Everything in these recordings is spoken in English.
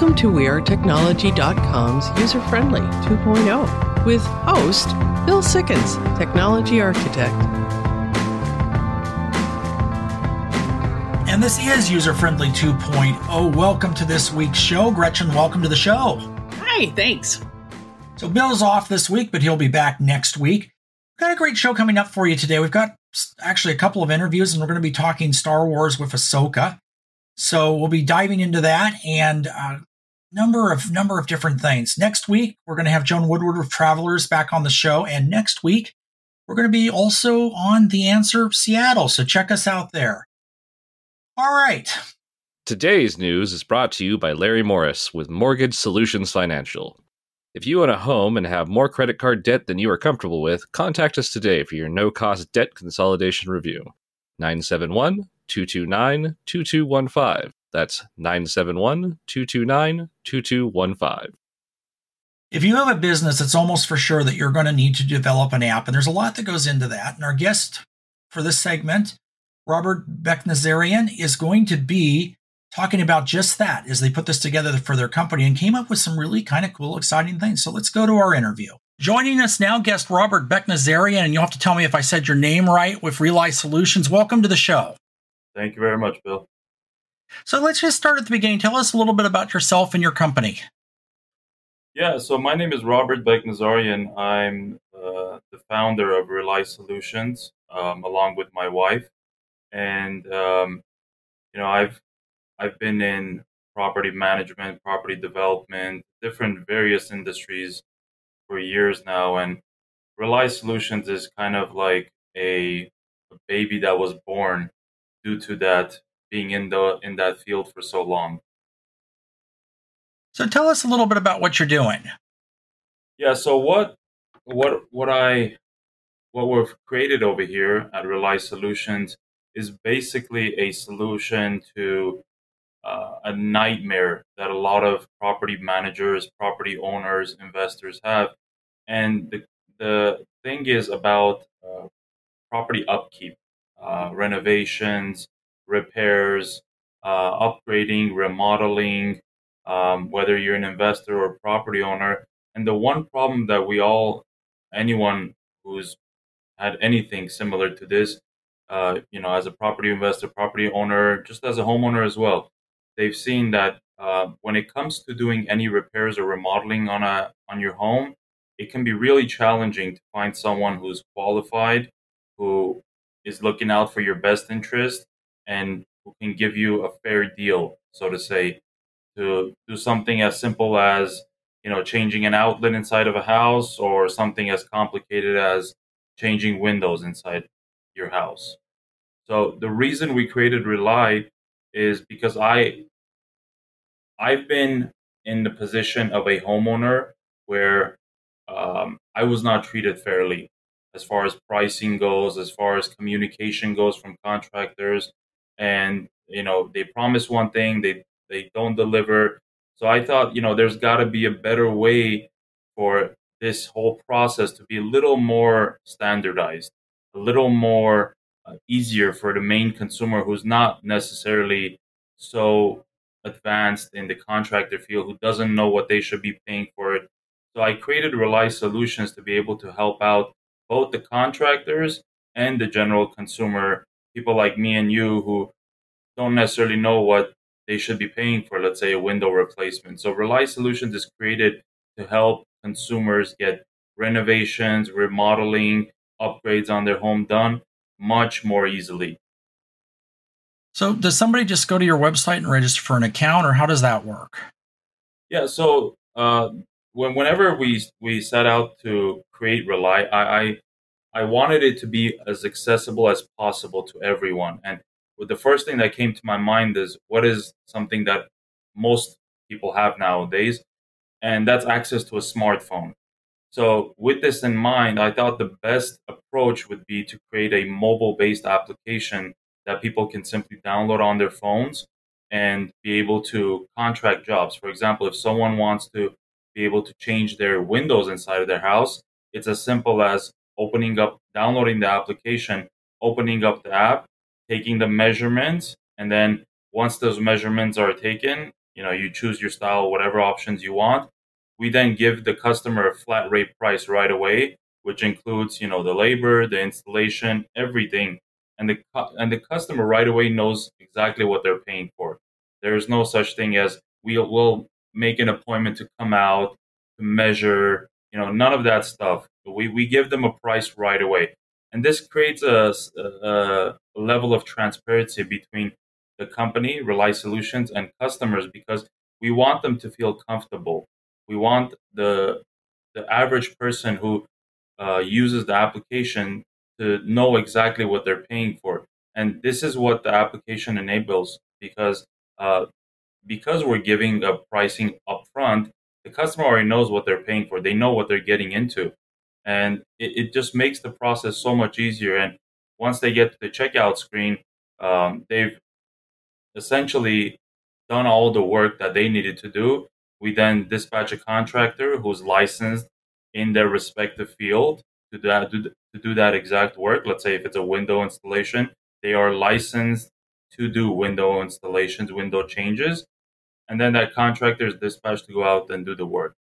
Welcome to WeAreTechnology.com's user friendly 2.0 with host Bill Sikkens, Technology Architect. And this is user friendly 2.0. Welcome to this week's show. Gretchen, welcome to the show. Hi, thanks. So, Bill's off this week, but he'll be back next week. We've got a great show coming up for you today. We've got actually a couple of interviews, and we're going to be talking Star Wars with Ahsoka. So we'll be diving into that and uh, number of number of different things. Next week we're going to have Joan Woodward of Travelers back on the show, and next week we're going to be also on The Answer Seattle. So check us out there. All right. Today's news is brought to you by Larry Morris with Mortgage Solutions Financial. If you own a home and have more credit card debt than you are comfortable with, contact us today for your no cost debt consolidation review. 971 229 2215. That's 971 229 2215. If you have a business, it's almost for sure that you're going to need to develop an app, and there's a lot that goes into that. And our guest for this segment, Robert Beknazarian, is going to be talking about just that as they put this together for their company and came up with some really kind of cool, exciting things. So let's go to our interview. Joining us now, guest Robert Beknazarian, and you'll have to tell me if I said your name right with Realize Solutions. Welcome to the show. Thank you very much, Bill. So let's just start at the beginning. Tell us a little bit about yourself and your company. Yeah, so my name is Robert Beknazarian. I'm uh, the founder of Realize Solutions, um, along with my wife, and um, you know I've I've been in property management, property development, different various industries for years now, and Realize Solutions is kind of like a, a baby that was born due to that being in the in that field for so long. So tell us a little bit about what you're doing. Yeah, so what what what I what we've created over here at Realize Solutions is basically a solution to uh, a nightmare that a lot of property managers, property owners, investors have. And the, the thing is about uh, property upkeep, uh, renovations, repairs, uh, upgrading, remodeling, um, whether you're an investor or property owner. And the one problem that we all, anyone who's had anything similar to this, uh, you know, as a property investor, property owner, just as a homeowner as well, they've seen that uh, when it comes to doing any repairs or remodeling on a on your home, it can be really challenging to find someone who's qualified, who is looking out for your best interest, and who can give you a fair deal, so to say, to do something as simple as you know changing an outlet inside of a house or something as complicated as changing windows inside your house. So the reason we created Rely is because I I've been in the position of a homeowner where um, I was not treated fairly as far as pricing goes, as far as communication goes from contractors, and you know they promise one thing, they they don't deliver. So I thought, you know, there's got to be a better way for this whole process to be a little more standardized, a little more uh, easier for the main consumer who's not necessarily so advanced in the contractor field who doesn't know what they should be paying for it. So I created Rely Solutions to be able to help out both the contractors and the general consumer, people like me and you who don't necessarily know what they should be paying for, let's say, a window replacement. So Rely Solutions is created to help consumers get renovations, remodeling, upgrades on their home done much more easily. So, does somebody just go to your website and register for an account, or how does that work? Yeah. So, uh, when, whenever we we set out to create Rely, I, I I wanted it to be as accessible as possible to everyone. And the first thing that came to my mind is what is something that most people have nowadays, and that's access to a smartphone. So, with this in mind, I thought the best approach would be to create a mobile based application that people can simply download on their phones and be able to contract jobs. For example, if someone wants to be able to change their windows inside of their house, it's as simple as opening up, downloading the application, opening up the app, taking the measurements, and then once those measurements are taken, You know, you choose your style, whatever options you want. We then give the customer a flat rate price right away, which includes, you know, the labor, the installation, everything. And the and the customer right away knows exactly what they're paying for. There is no such thing as we will make an appointment to come out to measure, you know, none of that stuff. We we give them a price right away, and this creates a, a, level of transparency between the company, Rely Solutions, and customers because we want them to feel comfortable. We want the the average person who uh, uses the application to know exactly what they're paying for, and this is what the application enables because uh, because we're giving a pricing upfront, the customer already knows what they're paying for. They know what they're getting into, and it, it just makes the process so much easier. And once they get to the checkout screen, um, they've essentially done all the work that they needed to do. We then dispatch a contractor who's licensed in their respective field to that, to do that exact work. Let's say if it's a window installation, they are licensed to do window installations, window changes, and then that contractor is dispatched to go out and do the work.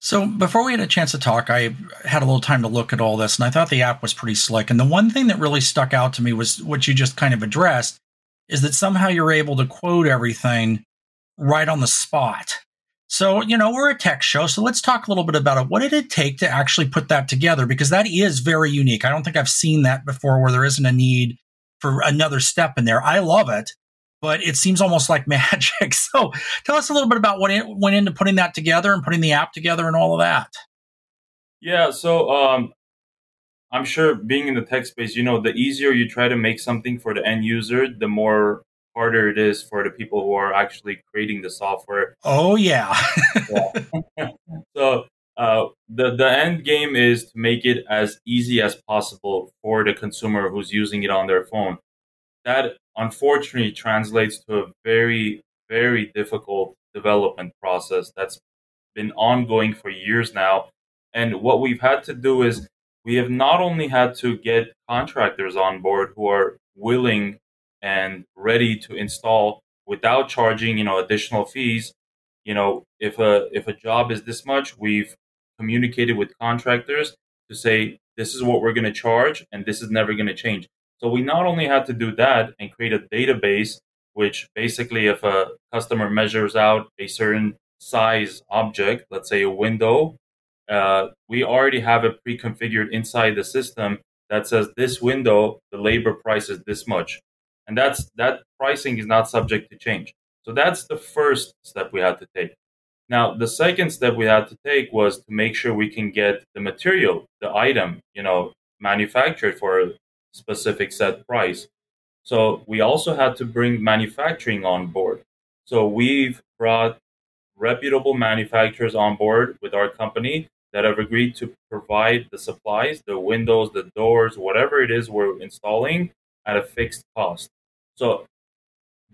So before we had a chance to talk, I had a little time to look at all this, and I thought the app was pretty slick. And the one thing that really stuck out to me was what you just kind of addressed, is that somehow you're able to quote everything right on the spot. So, you know, we're a tech show, so let's talk a little bit about it. What did it take to actually put that together? Because that is very unique. I don't think I've seen that before where there isn't a need for another step in there. I love it, but it seems almost like magic. So tell us a little bit about what it went into putting that together and putting the app together and all of that. Yeah, so um, I'm sure being in the tech space, you know, the easier you try to make something for the end user, the more harder it is for the people who are actually creating the software. Oh yeah. yeah. so uh, the the end game is to make it as easy as possible for the consumer who's using it on their phone. That unfortunately translates to a very very difficult development process that's been ongoing for years now. And what we've had to do is we have not only had to get contractors on board who are willing and ready to install without charging you know additional fees you know if a if a job is this much we've communicated with contractors to say this is what we're going to charge and this is never going to change. So we not only had to do that and create a database, which basically, if a customer measures out a certain size object, let's say a window, uh, we already have it pre-configured inside the system that says this window, the labor price is this much, and that's that pricing is not subject to change. So that's the first step we had to take. Now, the second step we had to take was to make sure we can get the material, the item, you know, manufactured for specific set price. So we also had to bring manufacturing on board. So we've brought reputable manufacturers on board with our company that have agreed to provide the supplies, the windows, the doors, whatever it is we're installing at a fixed cost. So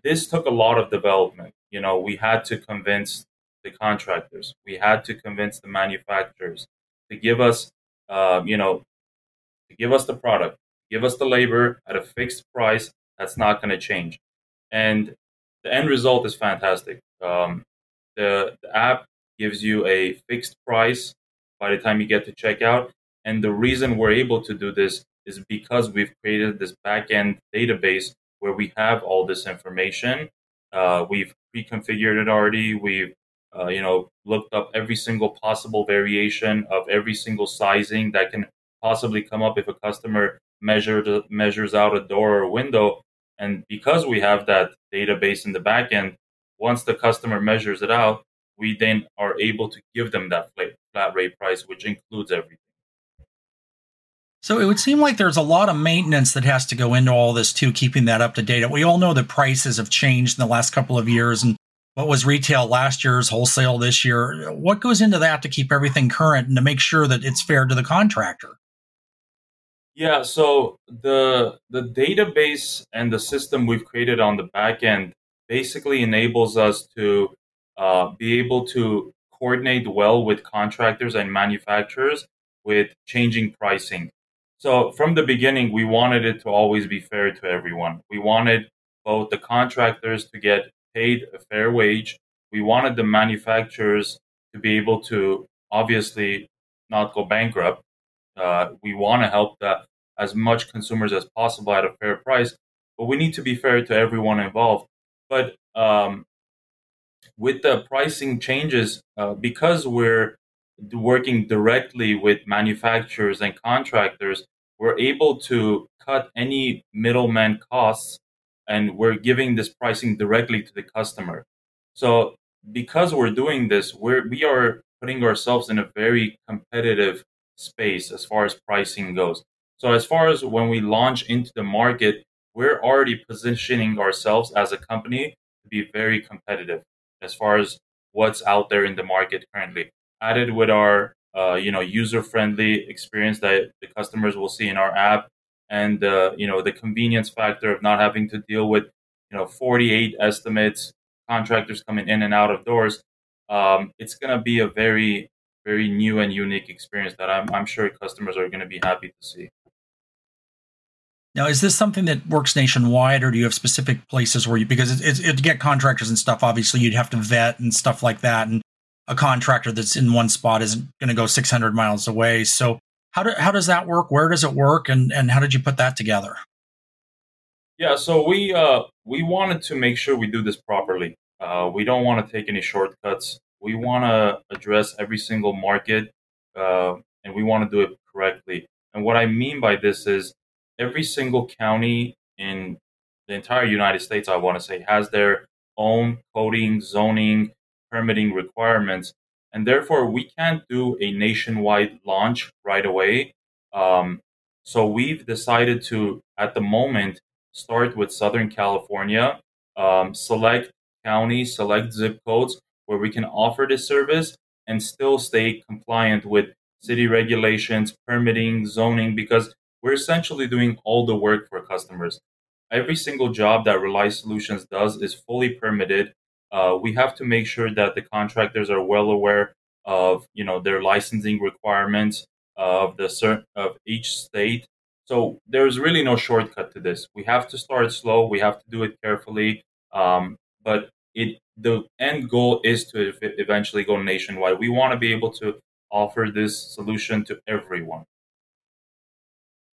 this took a lot of development. You know, we had to convince the contractors. We had to convince the manufacturers to give us, uh, you know, to give us the product, give us the labor at a fixed price that's not going to change. And the end result is fantastic. Um, the, the app gives you a fixed price by the time you get to checkout. And the reason we're able to do this is because we've created this backend database where we have all this information. Uh, we've pre-configured it already. We've uh, you know, looked up every single possible variation of every single sizing that can possibly come up if a customer measures measures out a door or a window. And because we have that database in the back end, once the customer measures it out, we then are able to give them that flat rate price, which includes everything. So it would seem like there's a lot of maintenance that has to go into all this too, keeping that up to date. We all know that prices have changed in the last couple of years, and what was retail last year's wholesale this year what goes into that to keep everything current and to make sure that it's fair to the contractor yeah so the the database and the system we've created on the back end basically enables us to uh, be able to coordinate well with contractors and manufacturers with changing pricing so from the beginning we wanted it to always be fair to everyone we wanted both the contractors to get paid a fair wage. We wanted the manufacturers to be able to obviously not go bankrupt. Uh, we want to help the, as much consumers as possible at a fair price, but we need to be fair to everyone involved. But um, with the pricing changes, uh, because we're working directly with manufacturers and contractors, we're able to cut any middleman costs and we're giving this pricing directly to the customer. So because we're doing this, we're we are putting ourselves in a very competitive space as far as pricing goes. So as far as when we launch into the market, we're already positioning ourselves as a company to be very competitive as far as what's out there in the market currently. Added with our uh, you know user friendly experience that the customers will see in our app, and uh, you know the convenience factor of not having to deal with you know 48 estimates, contractors coming in and out of doors. Um, it's going to be a very very new and unique experience that I'm, I'm sure customers are going to be happy to see. Now, is this something that works nationwide, or do you have specific places where you because it's, it's, to get contractors and stuff? Obviously, you'd have to vet and stuff like that, and a contractor that's in one spot isn't going to go 600 miles away. So, how do, how does that work? Where does it work, and and how did you put that together? Yeah, so we uh, we wanted to make sure we do this properly. Uh, we don't want to take any shortcuts. We want to address every single market, uh, and we want to do it correctly. And what I mean by this is every single county in the entire United States, I want to say, has their own coding, zoning, permitting requirements. And therefore, we can't do a nationwide launch right away. Um, so we've decided to, at the moment, start with Southern California, um, select counties, select zip codes where we can offer this service and still stay compliant with city regulations, permitting, zoning, because we're essentially doing all the work for customers. Every single job that Rely Solutions does is fully permitted. Uh, we have to make sure that the contractors are well aware of you know their licensing requirements of the cert- of each state. So there's really no shortcut to this. We have to start slow. We have to do it carefully. Um, but it the end goal is to eventually go nationwide. We want to be able to offer this solution to everyone.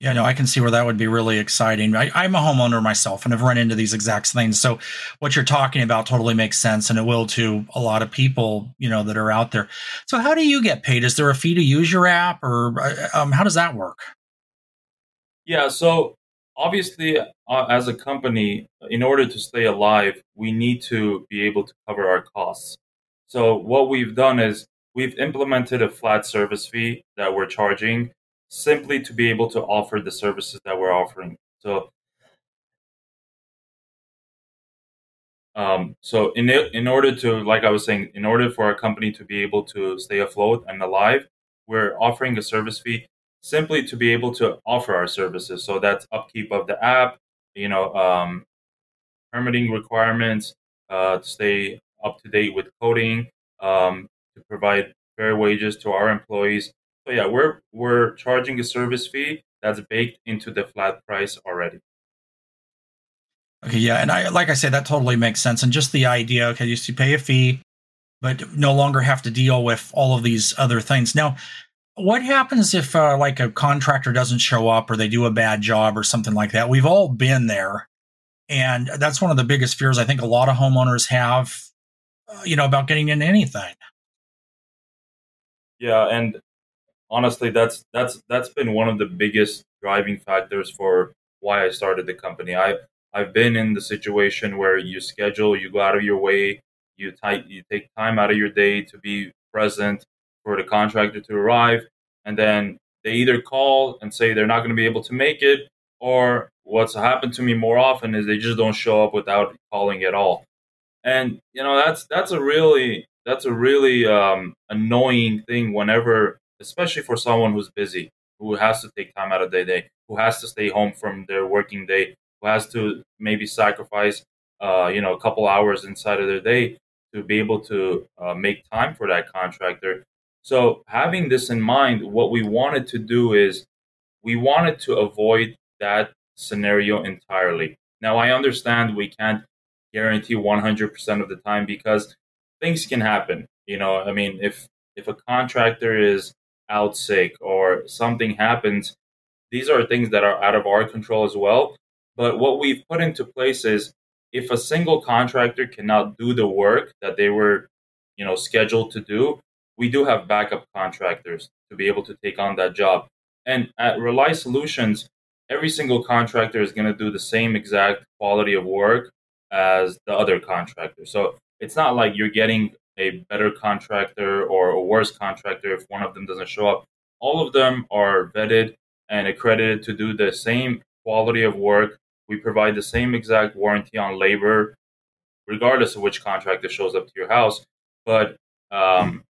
Yeah, no, I can see where that would be really exciting. I, am a homeowner myself and have run into these exact things. So what you're talking about totally makes sense and it will to a lot of people, you know, that are out there. So how do you get paid? Is there a fee to use your app or uh, um, how does that work? Yeah, so obviously uh, as a company, in order to stay alive, we need to be able to cover our costs. So what we've done is we've implemented a flat service fee that we're charging simply to be able to offer the services that we're offering. So, um, so in in order to, like I was saying, in order for our company to be able to stay afloat and alive, we're offering a service fee simply to be able to offer our services. So that's upkeep of the app, you know, um, permitting requirements, uh, to stay up to date with coding, um, to provide fair wages to our employees, so yeah, we're we're charging a service fee that's baked into the flat price already. Okay, yeah, and I like I said that totally makes sense. And just the idea, okay, you see, pay a fee, but no longer have to deal with all of these other things. Now, what happens if uh, like a contractor doesn't show up or they do a bad job or something like that? We've all been there, and that's one of the biggest fears I think a lot of homeowners have, uh, you know, about getting into anything. Yeah, and honestly, that's that's that's been one of the biggest driving factors for why I started the company. I I've been in the situation where you schedule, you go out of your way, you type, you take time out of your day to be present for the contractor to arrive, and then they either call and say they're not going to be able to make it, or what's happened to me more often is they just don't show up without calling at all. And you know that's that's a really that's a really um, annoying thing whenever especially for someone who's busy, who has to take time out of their day, who has to stay home from their working day, who has to maybe sacrifice, uh, you know, a couple hours inside of their day to be able to uh, make time for that contractor. So having this in mind, what we wanted to do is we wanted to avoid that scenario entirely. Now I understand we can't guarantee 100% of the time because things can happen. You know, I mean, if if a contractor is out sick or something happens, these are things that are out of our control as well. But what we've put into place is if a single contractor cannot do the work that they were, you know, scheduled to do, we do have backup contractors to be able to take on that job. And at Rely Solutions, every single contractor is going to do the same exact quality of work as the other contractor. So it's not like you're getting a better contractor or a worse contractor if one of them doesn't show up. All of them are vetted and accredited to do the same quality of work. We provide the same exact warranty on labor, regardless of which contractor shows up to your house. But um,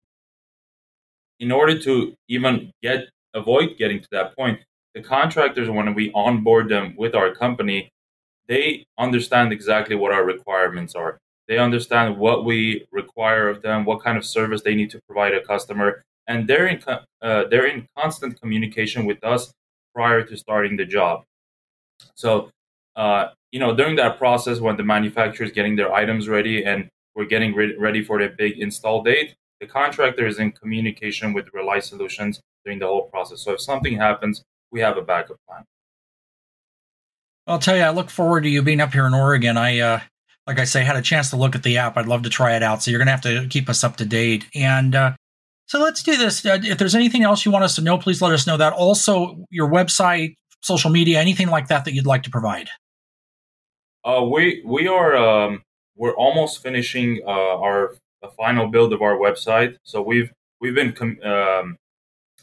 in order to even get avoid getting to that point, the contractors, when we onboard them with our company, they understand exactly what our requirements are. They understand what we require of them, what kind of service they need to provide a customer, and they're in uh, they're in constant communication with us prior to starting the job. So, uh, you know, during that process, when the manufacturer is getting their items ready and we're getting re- ready for the big install date, the contractor is in communication with Rely Solutions during the whole process. So if something happens, we have a backup plan. I'll tell you, I look forward to you being up here in Oregon. I, uh, like I say, had a chance to look at the app. I'd love to try it out. So you're going to have to keep us up to date. And uh, so let's do this. Uh, if there's anything else you want us to know, please let us know that. Also, your website, social media, anything like that that you'd like to provide. Uh, we we are um, we're almost finishing uh, our final build of our website. So we've we've been com- um,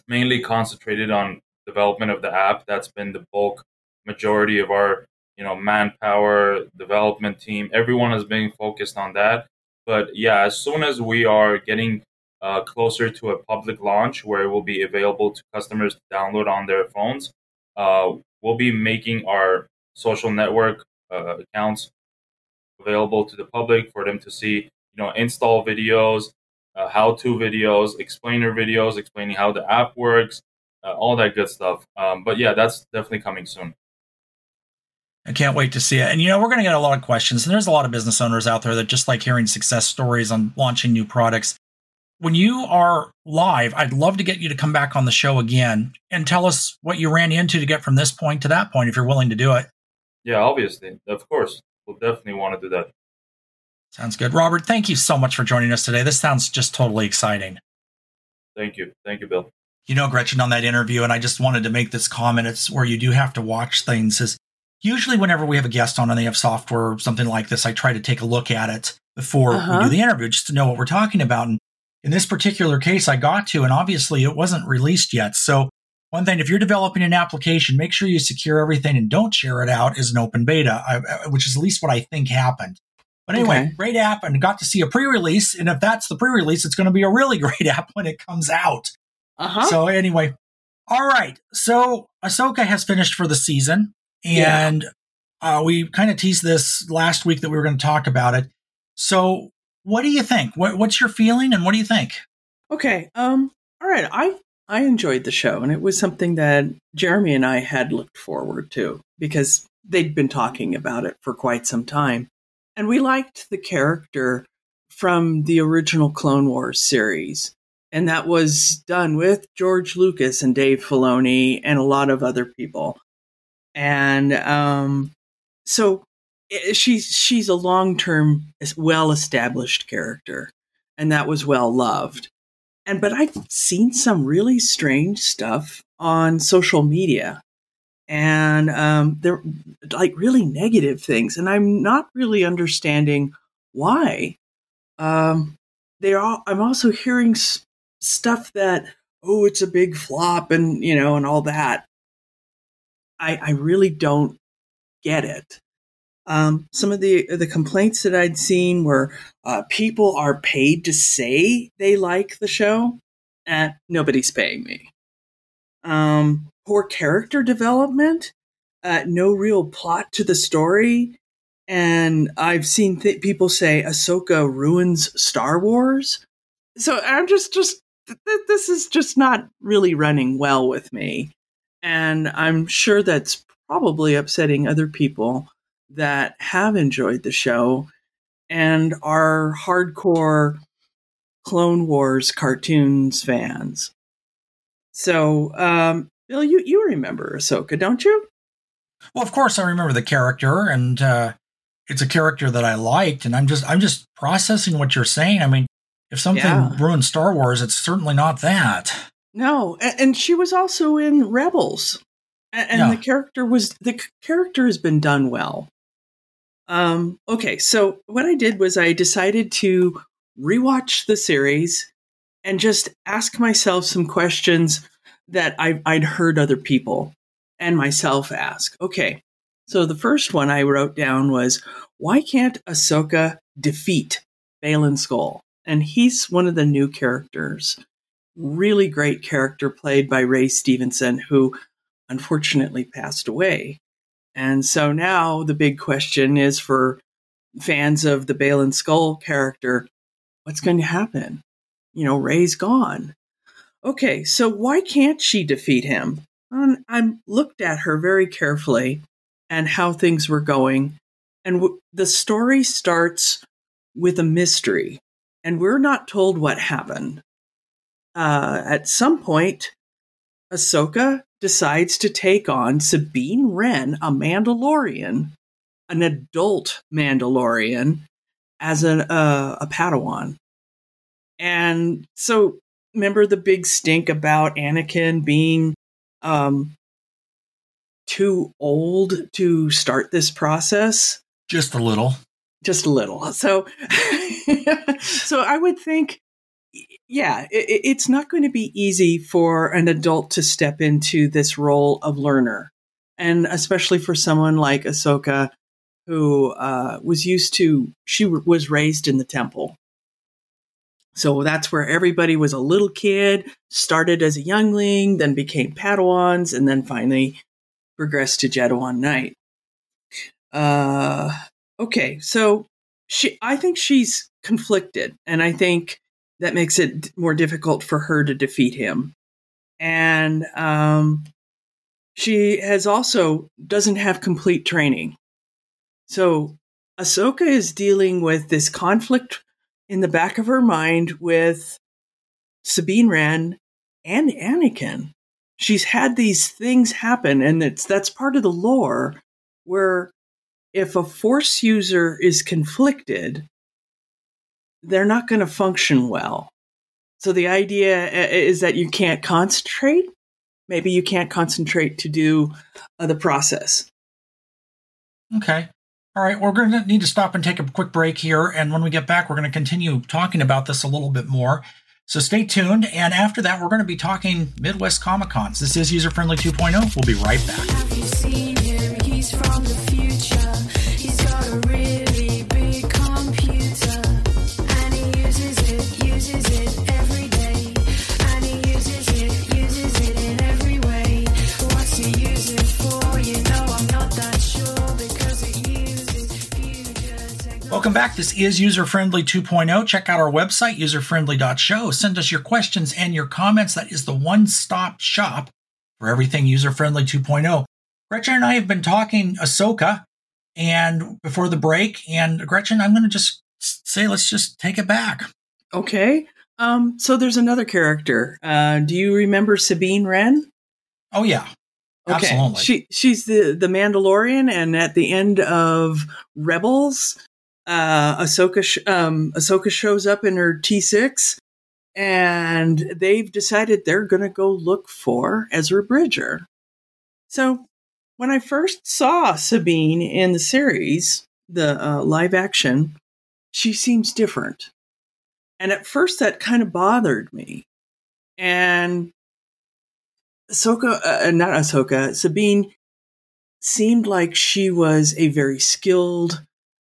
mainly concentrated on development of the app. That's been the bulk majority of our you know manpower development team. Everyone has been focused on that. But yeah, as soon as we are getting uh, closer to a public launch where it will be available to customers to download on their phones, uh, we'll be making our social network uh, accounts available to the public for them to see you know install videos uh, how-to videos explainer videos explaining how the app works uh, all that good stuff um, but yeah that's definitely coming soon I can't wait to see it. And you know, we're going to get a lot of questions, and there's a lot of business owners out there that just like hearing success stories on launching new products. When you are live, I'd love to get you to come back on the show again and tell us what you ran into to get from this point to that point if you're willing to do it. Yeah, obviously. Of course. We'll definitely want to do that. Sounds good. Robert, thank you so much for joining us today. This sounds just totally exciting. Thank you. Thank you, Bill. You know, Gretchen, on that interview, and I just wanted to make this comment. It's where you do have to watch things. Is usually whenever we have a guest on and they have software or something like this, I try to take a look at it before uh-huh. we do the interview just to know what we're talking about. And in this particular case, I got to, and obviously it wasn't released yet. So, one thing, if you're developing an application, make sure you secure everything and don't share it out as an open beta, which is at least what I think happened. But anyway, okay. great app and got to see a pre-release. And if that's the pre-release, it's going to be a really great app when it comes out. Uh-huh. So anyway, all right. So Ahsoka has finished for the season, and yeah. uh, we kind of teased this last week that we were going to talk about it. So, what do you think? What, what's your feeling, and what do you think? Okay. Um. All right. I I enjoyed the show, and it was something that Jeremy and I had looked forward to because they'd been talking about it for quite some time. And we liked the character from the original Clone Wars series. And that was done with George Lucas and Dave Filoni and a lot of other people. And um, so eh, she's she's a long term, well established character, and that was well loved. And but I've seen some really strange stuff on social media and um, they're like really negative things, and I'm not really understanding why. Um, they are. I'm also hearing s- stuff that oh, it's a big flop, and you know, and all that. I I really don't get it. Um, some of the the complaints that I'd seen were uh, people are paid to say they like the show, and nobody's paying me. Um, poor character development, uh, no real plot to the story. And I've seen th- people say Ahsoka ruins Star Wars. So I'm just, just, th- this is just not really running well with me. And I'm sure that's probably upsetting other people that have enjoyed the show and are hardcore Clone Wars cartoons fans. So, um, Bill, you, you remember Ahsoka, don't you? Well, of course, I remember the character, and uh, it's a character that I liked, and I'm just I'm just processing what you're saying. I mean, if something Yeah. ruined Star Wars, it's certainly not that. No, a- and she was also in Rebels, A- and Yeah. the character was the character has been done well. Um, okay, so what I did was I decided to rewatch the series and just ask myself some questions that I, I'd heard other people and myself ask. Okay, so the first one I wrote down was why can't Ahsoka defeat Baylan Skoll? And he's one of the new characters really great character played by Ray Stevenson, who unfortunately passed away. And so now the big question is for fans of the Baylan Skoll character what's going to happen? You know, Ray's gone. Okay, so why can't she defeat him? And I looked at her very carefully and how things were going. And w- the story starts with a mystery, and we're not told what happened uh, at some point, Ahsoka decides to take on Sabine Wren, a Mandalorian, an adult Mandalorian, as a, uh, a Padawan. And so, remember the big stink about Anakin being um, too old to start this process? Just a little. just a little. So, so I would think, yeah, it, it's not going to be easy for an adult to step into this role of learner, and especially for someone like Ahsoka, who uh, was used to she was raised in the temple. So that's where everybody was a little kid, started as a youngling, then became Padawans, and then finally progressed to Jedi Knight. Uh, okay, so she, I think she's conflicted, and I think that makes it more difficult for her to defeat him. And um, she has also doesn't have complete training. So Ahsoka is dealing with this conflict in the back of her mind with Sabine Wren and Anakin. She's had these things happen, and it's that's part of the lore where if a force user is conflicted, they're not going to function well. So the idea is that you can't concentrate. Maybe you can't concentrate to do uh, the process. Okay. All right. We're going to need to stop and take a quick break here. And when we get back, we're going to continue talking about this a little bit more. So stay tuned. And after that, we're going to be talking Midwest Comic Cons. This is User Friendly 2.0. We'll be right back. Welcome back. This is User Friendly 2.0. Check out our website, userfriendly.show. Send us your questions and your comments. That is the one stop shop for everything User Friendly 2.0. Gretchen and I have been talking Ahsoka and before the break. And Gretchen, I'm going to just say, let's just take it back. Okay. Um, so there's another character. Uh, do you remember Sabine Wren? Oh, yeah. Absolutely. She she's the the Mandalorian, and at the end of Rebels, uh, Ahsoka sh- um, Ahsoka shows up in her T six, and they've decided they're going to go look for Ezra Bridger. So when I first saw Sabine in the series, the uh, live action, she seems different, and at first that kind of bothered me, and Ahsoka, uh, not Ahsoka, Sabine seemed like she was a very skilled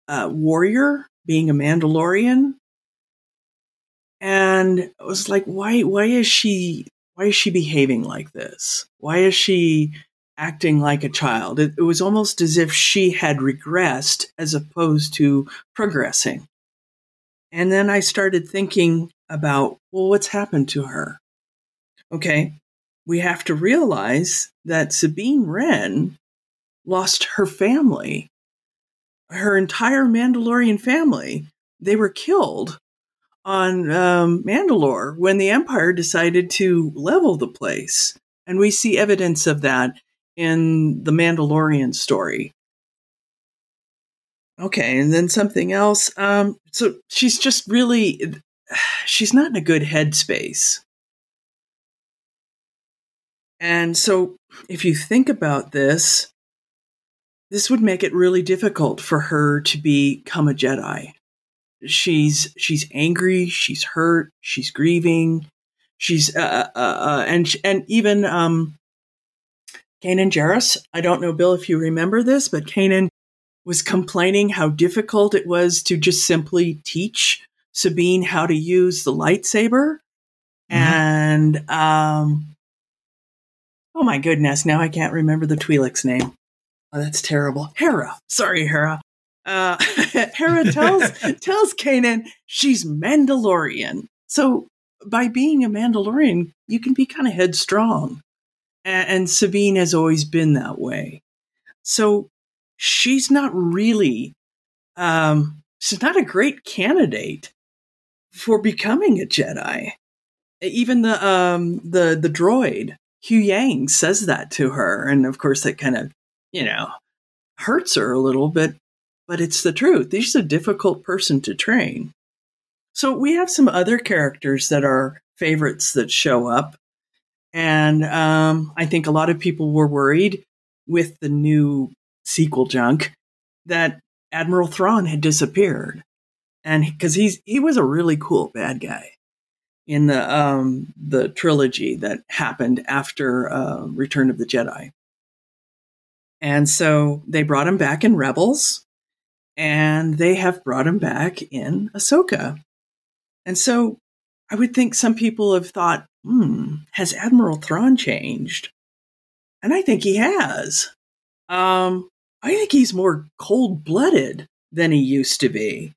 uh, warrior, being a Mandalorian, and it was like, why? Why is she? Why is she behaving like this? Why is she acting like a child? It, it was almost as if she had regressed as opposed to progressing. And then I started thinking about, well, what's happened to her? Okay, we have to realize that Sabine Wren lost her family her entire Mandalorian family. They were killed on um, Mandalore when the Empire decided to level the place. And we see evidence of that in the Mandalorian story. Okay, and then something else. Um, so she's just really, she's not in a good headspace. And so if you think about this, this would make it really difficult for her to become a Jedi. She's she's angry, she's hurt, she's grieving, she's uh, uh, uh and and even um, Kanan Jarrus. I don't know, Bill, if you remember this, but Kanan was complaining how difficult it was to just simply teach Sabine how to use the lightsaber, Mhm. and um, oh my goodness, now I can't remember the Twi'lek's name. Oh, that's terrible. Hera. Sorry, Hera. Uh, Hera tells tells Kanan she's Mandalorian. So by being a Mandalorian, you can be kind of headstrong, and, and Sabine has always been that way. So she's not really, um, she's not a great candidate for becoming a Jedi. Even the um, the the droid Huyang says that to her, and of course that kind of you know hurts her a little bit, but it's the truth. She's a difficult person to train. So we have some other characters that are favorites that show up, and um, I think a lot of people were worried with the new sequel junk that Admiral Thrawn had disappeared, and because he's he was a really cool bad guy in the um, the trilogy that happened after uh, Return of the Jedi. And so they brought him back in Rebels, and they have brought him back in Ahsoka. And so I would think some people have thought, hmm, has Admiral Thrawn changed? And I think he has. Um, I think he's more cold blooded than he used to be.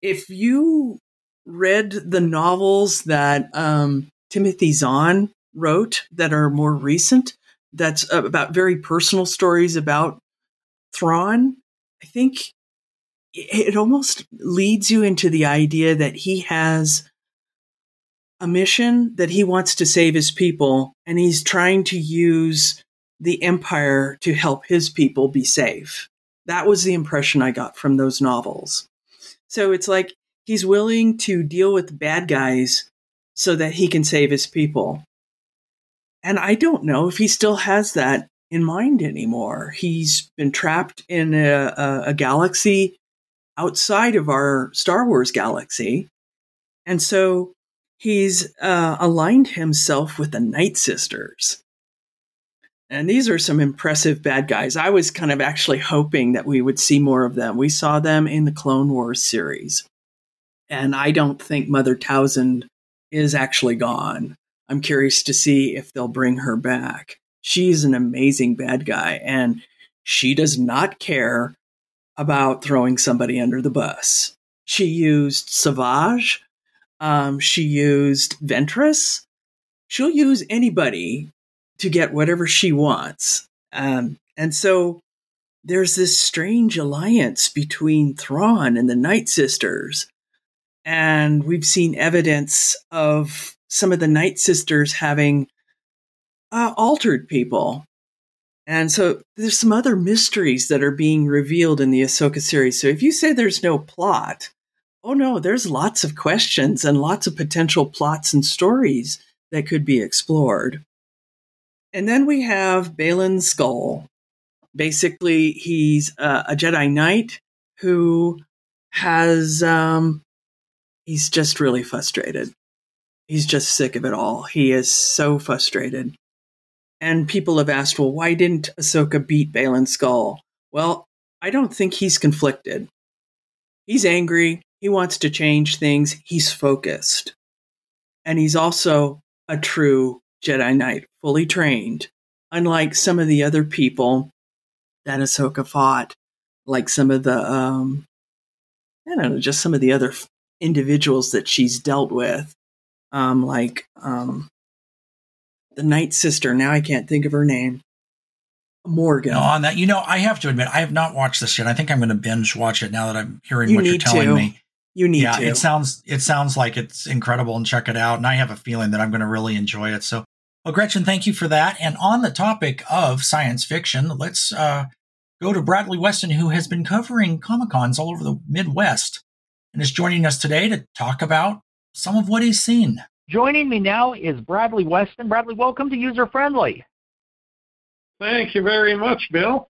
If you read the novels that um, Timothy Zahn wrote that are more recent, that's uh, about very personal stories about Thrawn, I think it almost leads you into the idea that he has a mission that he wants to save his people, and he's trying to use the Empire to help his people be safe. That was the impression I got from those novels. So it's like he's willing to deal with bad guys so that he can save his people. And I don't know if he still has that in mind anymore. He's been trapped in a, a, a galaxy outside of our Star Wars galaxy. And so he's uh, aligned himself with the Night Sisters. And these are some impressive bad guys. I was kind of actually hoping that we would see more of them. We saw them in the Clone Wars series. And I don't think Mother Talzin is actually gone. I'm curious to see if they'll bring her back. She's an amazing bad guy, and she does not care about throwing somebody under the bus. She used Savage. Um, she used Ventress. She'll use anybody to get whatever she wants. Um, and so there's this strange alliance between Thrawn and the Night Sisters. And we've seen evidence of some of the Night Sisters having uh, altered people. And so there's some other mysteries that are being revealed in the Ahsoka series. So if you say there's no plot, oh no, there's lots of questions and lots of potential plots and stories that could be explored. And then we have Baylan Skoll. Basically, he's a, a Jedi Knight who has, um, he's just really frustrated. He's just sick of it all. He is so frustrated. And people have asked, well, why didn't Ahsoka beat Baylan Skoll? Well, I don't think he's conflicted. He's angry. He wants to change things. He's focused. And he's also a true Jedi Knight, fully trained, unlike some of the other people that Ahsoka fought, like some of the, um, I don't know, just some of the other individuals that she's dealt with, um, like um, the Night Sister. Now I can't think of her name. Morgan. No, on that, you know, I have to admit, I have not watched this yet. I think I'm going to binge watch it now that I'm hearing You what you're telling to. me. you need yeah, to. it sounds it sounds like it's incredible, and check it out. And I have a feeling that I'm going to really enjoy it. So, well, Gretchen, thank you for that. And on the topic of science fiction, let's uh, go to Bradley Weston, who has been covering Comic Cons all over the Midwest, and is joining us today to talk about some of what he's seen. Joining me now is Bradley Weston. Bradley, welcome to User Friendly. Thank you very much, Bill.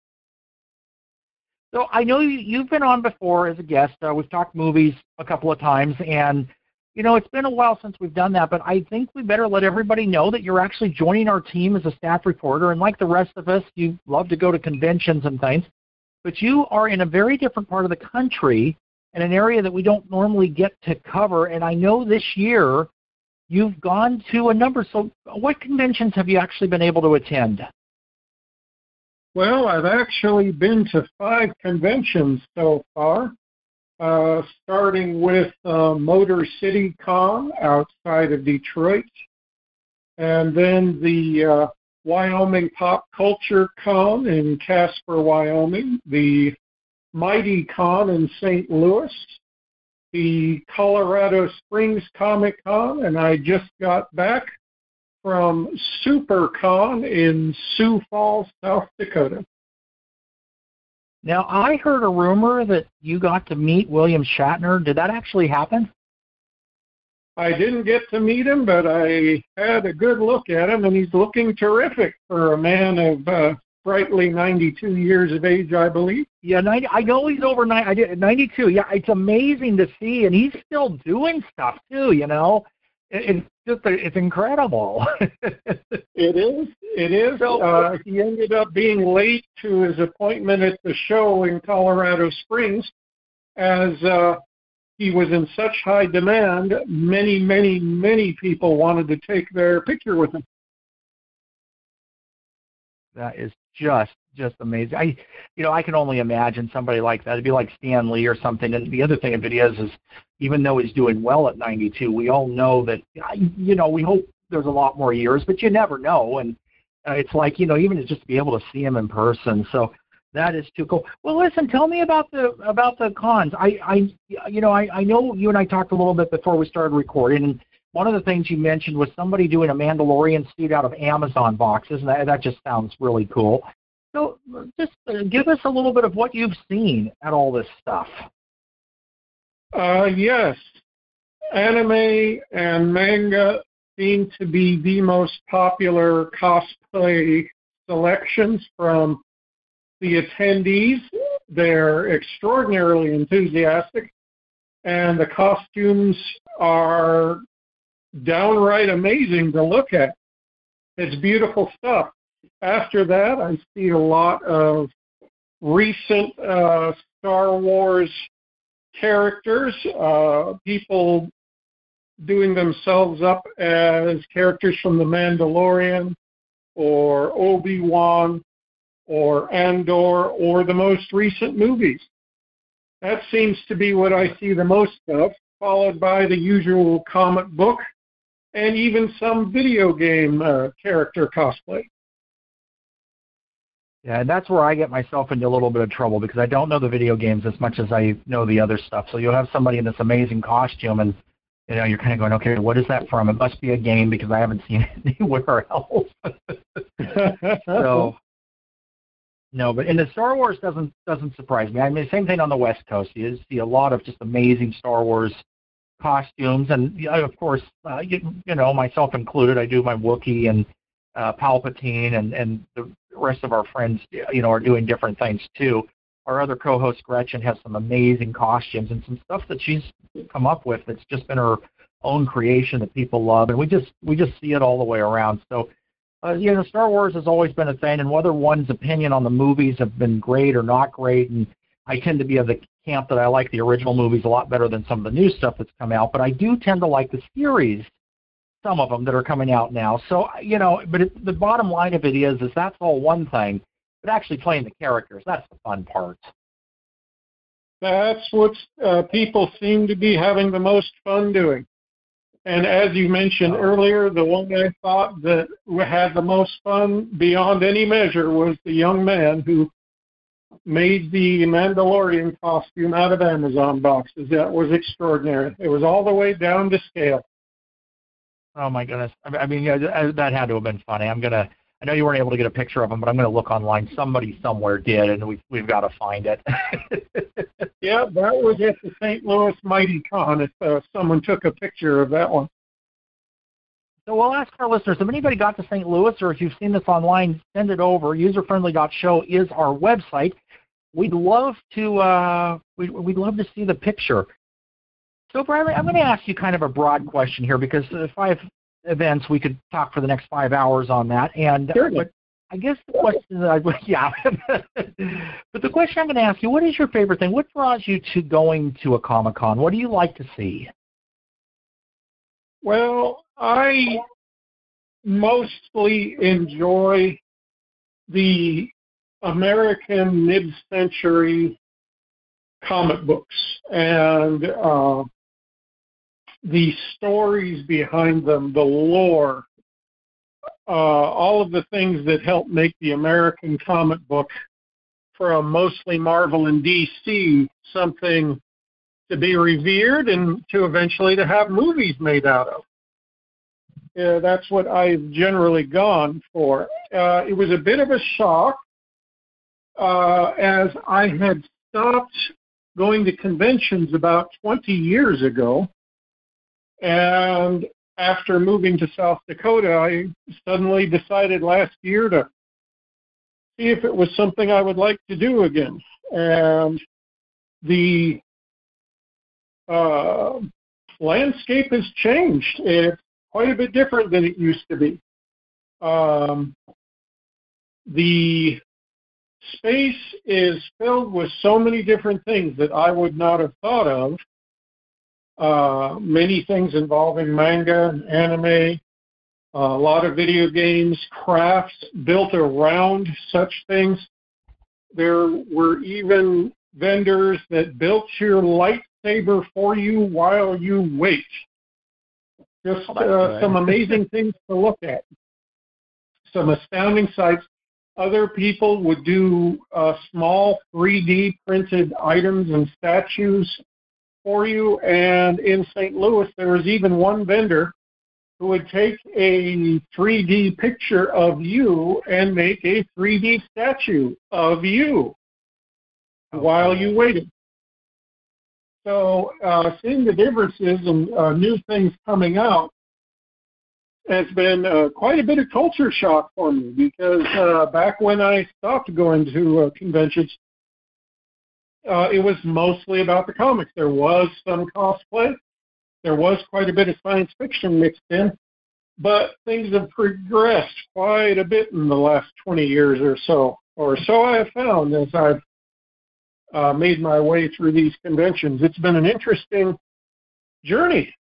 So I know you, you've been on before as a guest. Uh, we've talked movies a couple of times, and you know it's been a while since we've done that. But I think we better let everybody know that you're actually joining our team as a staff reporter. And like the rest of us, you love to go to conventions and things, but you are in a very different part of the country in an area that we don't normally get to cover. And I know this year you've gone to a number. So what conventions have you actually been able to attend? Well, I've actually been to five conventions so far, uh, starting with uh, Motor City Con outside of Detroit, and then the uh, Wyoming Pop Culture Con in Casper, Wyoming, the Mighty Con in St. Louis, the Colorado Springs Comic Con, and I just got back from SuperCon in Sioux Falls, South Dakota. Now, I heard a rumor that you got to meet William Shatner. Did that actually happen? I didn't get to meet him, but I had a good look at him, and he's looking terrific for a man of uh, sprightly 92 years of age, I believe. Yeah, 90, I know he's over nine. I did 92. Yeah, it's amazing to see, and he's still doing stuff too. You know, it, it's just it's incredible. It is. It is. Uh, he ended up being late to his appointment at the show in Colorado Springs, as uh, he was in such high demand. Many, many, many people wanted to take their picture with him. That is just just amazing. I, you know, I can only imagine somebody like that. It'd be like Stan Lee or something. And the other thing of it is, is even though he's doing well at 92, we all know that, you know, we hope there's a lot more years, but you never know. And uh, it's like, you know, even just to be able to see him in person. So that is too cool. Well, listen, tell me about the about the cons. I, I, you know, I, I know you and I talked a little bit before we started recording, and one of the things you mentioned was somebody doing a Mandalorian suit out of Amazon boxes, and that, that just sounds really cool. So, just uh, give us a little bit of what you've seen at all this stuff. Uh, yes, anime and manga seem to be the most popular cosplay selections from the attendees. They're extraordinarily enthusiastic, and the costumes are downright amazing to look at. It's beautiful stuff. After that, I see a lot of recent uh, Star Wars characters, uh, people doing themselves up as characters from The Mandalorian or Obi Wan or Andor or the most recent movies. That seems to be what I see the most of, followed by the usual comic book and even some video game uh, character cosplay. Yeah, and that's where I get myself into a little bit of trouble because I don't know the video games as much as I know the other stuff. So you'll have somebody in this amazing costume, and you know you're kind of going, okay, what is that from? It must be a game because I haven't seen it anywhere else. so no, but and the Star Wars doesn't doesn't surprise me. I mean, same thing on the West Coast. You see a lot of just amazing Star Wars costumes, and of course, uh, you, you know, myself included. I do my Wookiee and uh, Palpatine, and and the rest of our friends, you know, are doing different things too. Our other co-host Gretchen has some amazing costumes and some stuff that she's come up with that's just been her own creation that people love, and we just we just see it all the way around. So, uh, you know, Star Wars has always been a thing, and whether one's opinion on the movies have been great or not great, and I tend to be of the camp that I like the original movies a lot better than some of the new stuff that's come out, but I do tend to like the series some of them that are coming out now. So you know, but it, the bottom line of it is, is that's all one thing, but actually playing the characters, that's the fun part. That's what uh, people seem to be having the most fun doing. And as you mentioned Oh. earlier, the one I thought that had the most fun beyond any measure was the young man who made the Mandalorian costume out of Amazon boxes. That was extraordinary. It was all the way down to scale. Oh my goodness! I mean- yeah, that that had to have been funny. I'm gonna. I know you weren't able to get a picture of him, but I'm gonna look online. Somebody somewhere did, and we've we've got to find it. Yeah, that was at the St. Louis Mighty Con. If uh, someone took a picture of that one. So we'll ask our listeners if anybody got to St. Louis or if you've seen this online, send it over. Userfriendly.show is our website. We'd love to uh, we'd, we'd love to see the picture. So Bradley, I'm going to ask you kind of a broad question here because the five events we could talk for the next five hours on that. And Certainly. but I guess the question that I yeah, but the question I'm going to ask you: What is your favorite thing? What draws you to going to a Comic Con? What do you like to see? Well, I mostly enjoy the American mid-century comic books and uh, the stories behind them, the lore, uh, all of the things that help make the American comic book from mostly Marvel and DC something to be revered and to eventually to have movies made out of. Yeah, that's what I've generally gone for. Uh, it was a bit of a shock uh, as I had stopped going to conventions about 20 years ago. And after moving to South Dakota, I suddenly decided last year to see if it was something I would like to do again. And the uh, landscape has changed. It's quite a bit different than it used to be. Um, the space is filled with so many different things that I would not have thought of. Uh, many things involving manga and anime, a lot of video games, crafts built around such things. There were even vendors that built your lightsaber for you while you wait. Just uh, some amazing things to look at. Some astounding sights. Other people would do uh, small 3D printed items and statues for you. And in St. Louis, there was even one vendor who would take a 3D picture of you and make a 3D statue of you while you waited. So uh, seeing the differences and uh, new things coming out has been uh, quite a bit of culture shock for me because uh, back when I stopped going to uh, conventions, uh, it was mostly about the comics. There was some cosplay, there was quite a bit of science fiction mixed in, but things have progressed quite a bit in the last 20 years or so, or so I have found as I've uh, made my way through these conventions. It's been an interesting journey.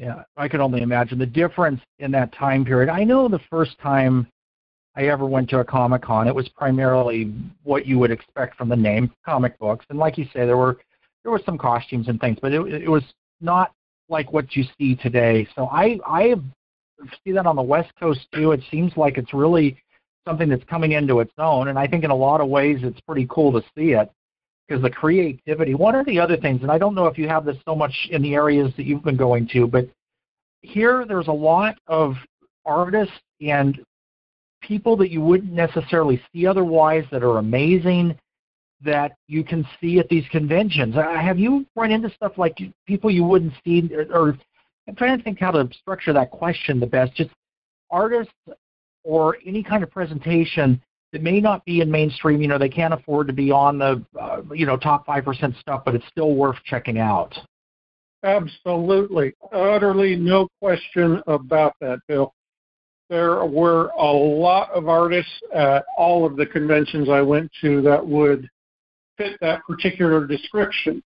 Yeah, I can only imagine the difference in that time period. I know the first time I ever went to a Comic Con, it was primarily what you would expect from the name, comic books, and like you say, there were there were some costumes and things, but it, it was not like what you see today. So I I see that on the West Coast too. It seems like it's really something that's coming into its own, and I think in a lot of ways it's pretty cool to see it because the creativity. One of the other things, and I don't know if you have this so much in the areas that you've been going to, but here there's a lot of artists and people that you wouldn't necessarily see otherwise that are amazing that you can see at these conventions. Uh, Have you run into stuff like people you wouldn't see, or, or I'm trying to think how to structure that question the best. Just artists or any kind of presentation that may not be in mainstream. You know, they can't afford to be on the uh, you know top five percent stuff, but it's still worth checking out. Absolutely. Utterly no question about that, Bill. There were a lot of artists at all of the conventions I went to that would fit that particular description.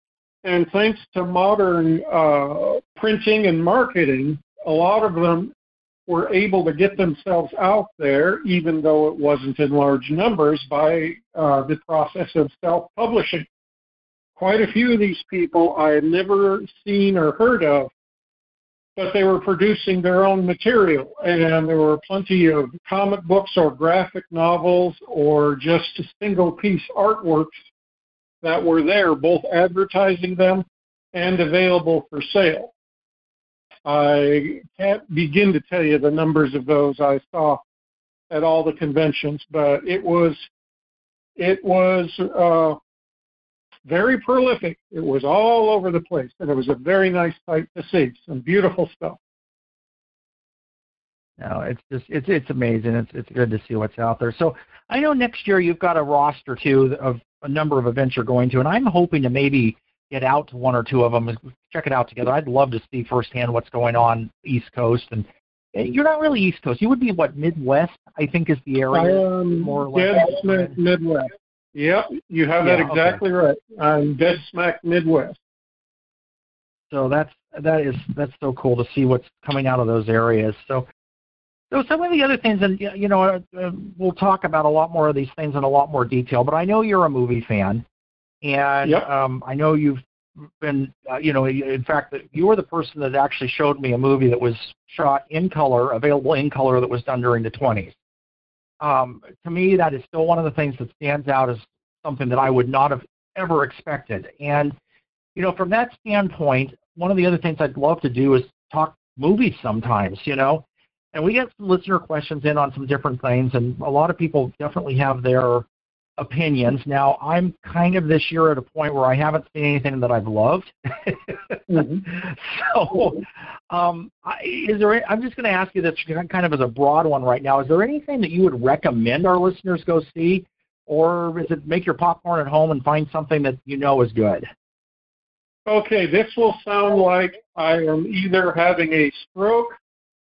And thanks to modern uh, printing and marketing, a lot of them were able to get themselves out there, even though it wasn't in large numbers, by uh, the process of self publishing quite a few of these people I had never seen or heard of, but they were producing their own material. And there were plenty of comic books or graphic novels or just single piece artworks that were there, both advertising them and available for sale. I can't begin to tell you the numbers of those I saw at all the conventions, but it was it was uh, very prolific. It was all over the place, and it was a very nice sight to see. Some beautiful stuff. No, it's just it's it's amazing. It's it's good to see what's out there. So I know next year you've got a roster too of a number of events you're going to, and I'm hoping to maybe get out to one or two of them and check it out together. I'd love to see firsthand what's going on East Coast, and eh, you're not really East Coast. You would be what Midwest, I think, is the area. I am more or dead less. smack Midwest. Yep, you have that Yeah, okay. exactly right. I'm dead smack Midwest. So that's that is that's so cool to see what's coming out of those areas. So, so some of the other things, and you know, uh, uh, we'll talk about a lot more of these things in a lot more detail. But I know you're a movie fan, and Yep. um, I know you've been, uh, you know, in fact, that you were the person that actually showed me a movie that was shot in color, available in color, that was done during the 20s. Um, to me, that is still one of the things that stands out as something that I would not have ever expected. And you know, from that standpoint, one of the other things I'd love to do is talk movies sometimes, you know. And we get some listener questions in on some different things, and a lot of people definitely have their opinions. Now, I'm kind of this year at a point where I haven't seen anything that I've loved. So, um, I, is there? I'm just going to ask you this kind of as a broad one right now. Is there anything that you would recommend our listeners go see, or is it make your popcorn at home and find something that you know is good? Okay, this will sound like I am either having a stroke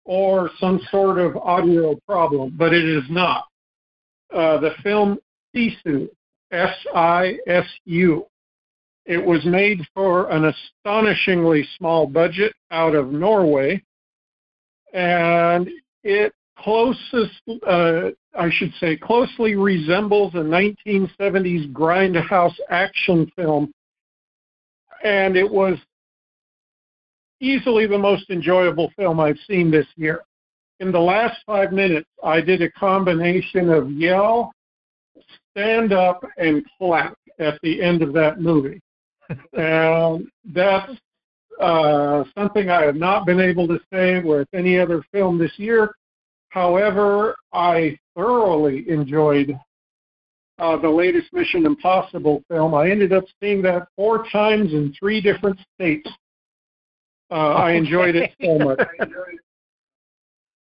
or some sort of audio problem, but it is not. Uh, the film Sisu, S-I-S-U. It was made for an astonishingly small budget out of Norway, and it closest, uh, I should say, closely resembles a 1970s grindhouse action film and it was easily the most enjoyable film I've seen this year. In the last five minutes, I did a combination of yell, stand up, and clap at the end of that movie. and that's uh, something I have not been able to say with any other film this year. However, I thoroughly enjoyed uh, the latest Mission Impossible film. I ended up seeing that four times in three different states. Uh, I enjoyed it so much.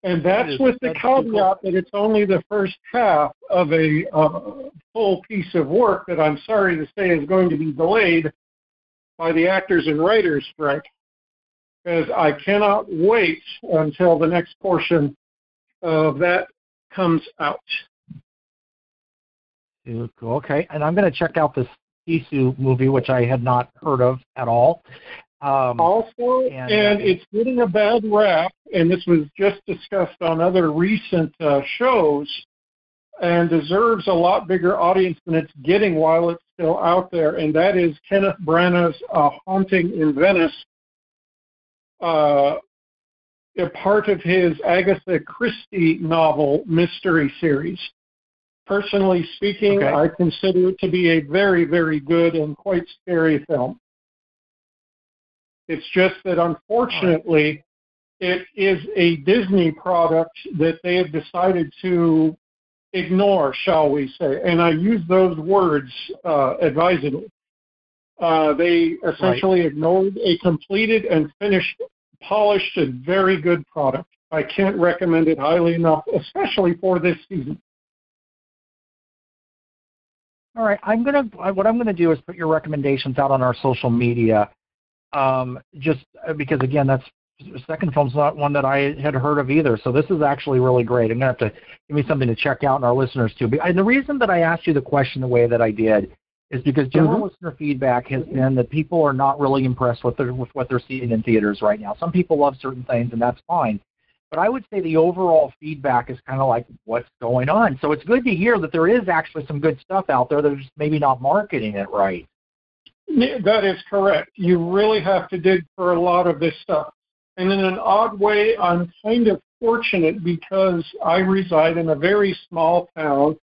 And That that's with the that's so cool. caveat that it's only the first half of a uh, full piece of work that I'm sorry to say is going to be delayed by the actors and writers strike. Because I cannot wait until the next portion of that comes out. Cool, cool. Okay, and I'm going to check out this Sisu movie, which I had not heard of at all. Um, Also, and, and, uh, it's getting a bad rap, and this was just discussed on other recent uh, shows, and deserves a lot bigger audience than it's getting while it's still out there, and that is Kenneth Branagh's uh, Haunting in Venice, uh, a part of his Agatha Christie novel mystery series. Personally speaking, Okay. I consider it to be a very, very good and quite scary film. It's just that unfortunately, it is a Disney product that they have decided to ignore, shall we say. And I use those words uh, advisedly. Uh, they essentially ignored a completed and finished, polished, and very good product. I can't recommend it highly enough, especially for this season. all right, I'm gonna. What I'm gonna do is put your recommendations out on our social media, um, just uh, because again, that's the second film's not one that I had heard of either. So this is actually really great. I'm gonna have to give me something to check out, and our listeners too. And the reason that I asked you the question the way that I did is because general listener feedback has been that people are not really impressed with, their, with what they're seeing in theaters right now. Some people love certain things, and that's fine. But I would say the overall feedback is kind of like what's going on. So it's good to hear that there is actually some good stuff out there. They're just maybe not marketing it right. That is correct. You really have to dig for a lot of this stuff. And in an odd way, I'm kind of fortunate because I reside in a very small town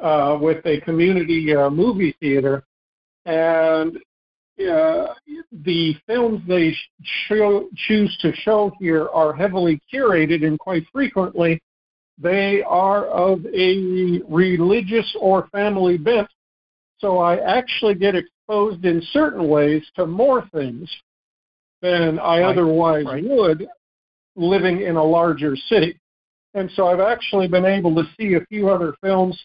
uh, with a community uh, movie theater, and uh, the films they show, choose to show here are heavily curated, and quite frequently they are of a religious or family bent. So I actually get exposed in certain ways to more things than I Right, otherwise right. would living in a larger city. And so I've actually been able to see a few other films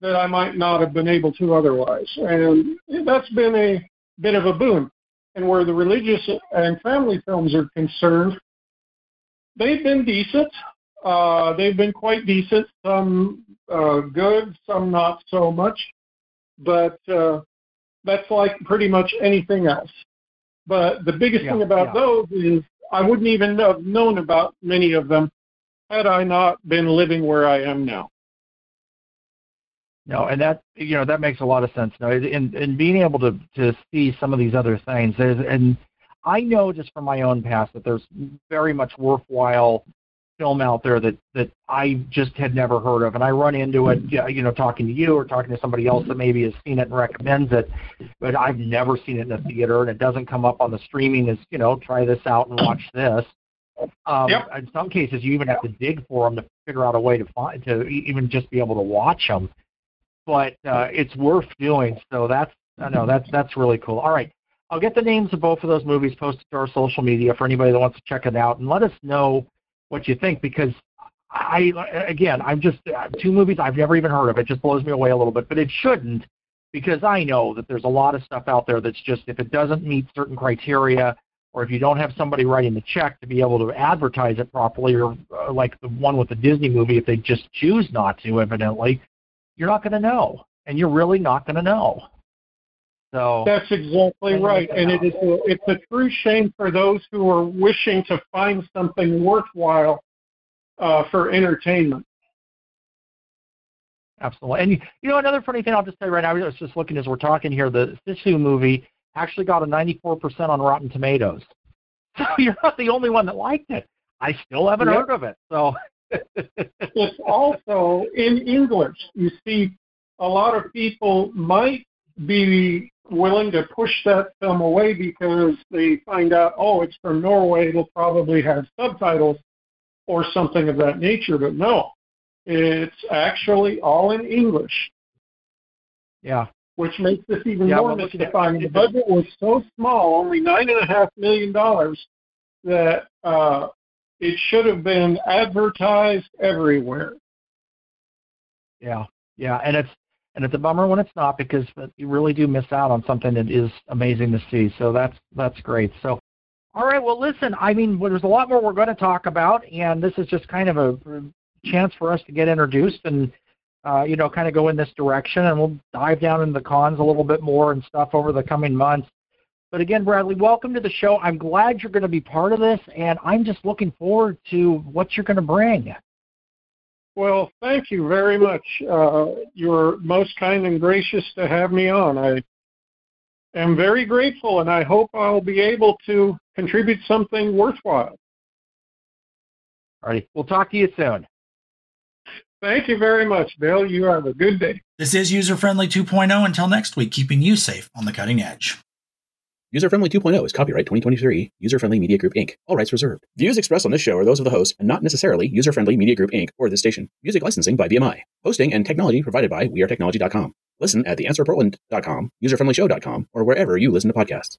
that I might not have been able to otherwise. And that's been a bit of a boon. And where the religious and family films are concerned, they've been decent. Uh, they've been quite decent. Some uh, good, some not so much. But uh, that's like pretty much anything else. But the biggest Yeah, thing about yeah. those is I wouldn't even have known about many of them had I not been living where I am now. No, and that you know that makes a lot of sense. No, and and being able to to see some of these other things, there's and I know just from my own past that there's very much worthwhile film out there that that I just had never heard of, and I run into it, you know, talking to you or talking to somebody else that maybe has seen it and recommends it, but I've never seen it in a theater, and it doesn't come up on the streaming as you know, try this out and watch this. Um, Yep. In some cases, you even have to dig for them to figure out a way to find to even just be able to watch them but uh, it's worth doing. So that's I know that's that's really cool. All right, I'll get the names of both of those movies posted to our social media for anybody that wants to check it out, and let us know what you think because I again I'm just uh, two movies I've never even heard of. It just blows me away a little bit, but it shouldn't because I know that there's a lot of stuff out there that's just if it doesn't meet certain criteria. Or if you don't have somebody writing the check to be able to advertise it properly, or uh, like the one with the Disney movie, if they just choose not to, evidently, you're not going to know, and you're really not going to know. So That's exactly right, and it is a, it's a true shame for those who are wishing to find something worthwhile uh, for entertainment. absolutely, and you, you know another funny thing I'll just say right now. I was just looking as we're talking here. The Sisu movie actually got a 94% on Rotten Tomatoes. So you're not the only one that liked it. I still haven't Yep. heard of it. So It's also in English. You see, a lot of people might be willing to push that film away because they find out, oh, it's from Norway. It'll probably have subtitles or something of that nature. But no, it's actually all in English. yeah, which makes this even Yeah, more mystifying. The budget was so small, only nine and a half million dollars, that uh, it should have been advertised everywhere. yeah, yeah, and it's and it's a bummer when it's not because you really do miss out on something that is amazing to see. So that's that's great. So. All right. Well, listen. I mean, well, there's a lot more we're going to talk about, and this is just kind of a chance for us to get introduced and uh, you know kind of go in this direction, and we'll dive down into the cons a little bit more and stuff over the coming months. But again, Bradley, welcome to the show. I'm glad you're going to be part of this, and I'm just looking forward to what you're going to bring. Well, thank you very much. Uh, you're most kind and gracious to have me on. I am very grateful, and I hope I'll be able to contribute something worthwhile. All right. We'll talk to you soon. Thank you very much, Bill. You have a good day. This is User Friendly 2.0. Until next week, keeping you safe on the cutting edge. User Friendly 2.0 is copyright 2023, User Friendly Media Group Inc., all rights reserved. Views expressed on this show are those of the host and not necessarily User Friendly Media Group Inc. or this station. Music licensing by BMI. Hosting and technology provided by WeAreTechnology.com. Listen at theanswerportland.com, userfriendlyshow.com, or wherever you listen to podcasts.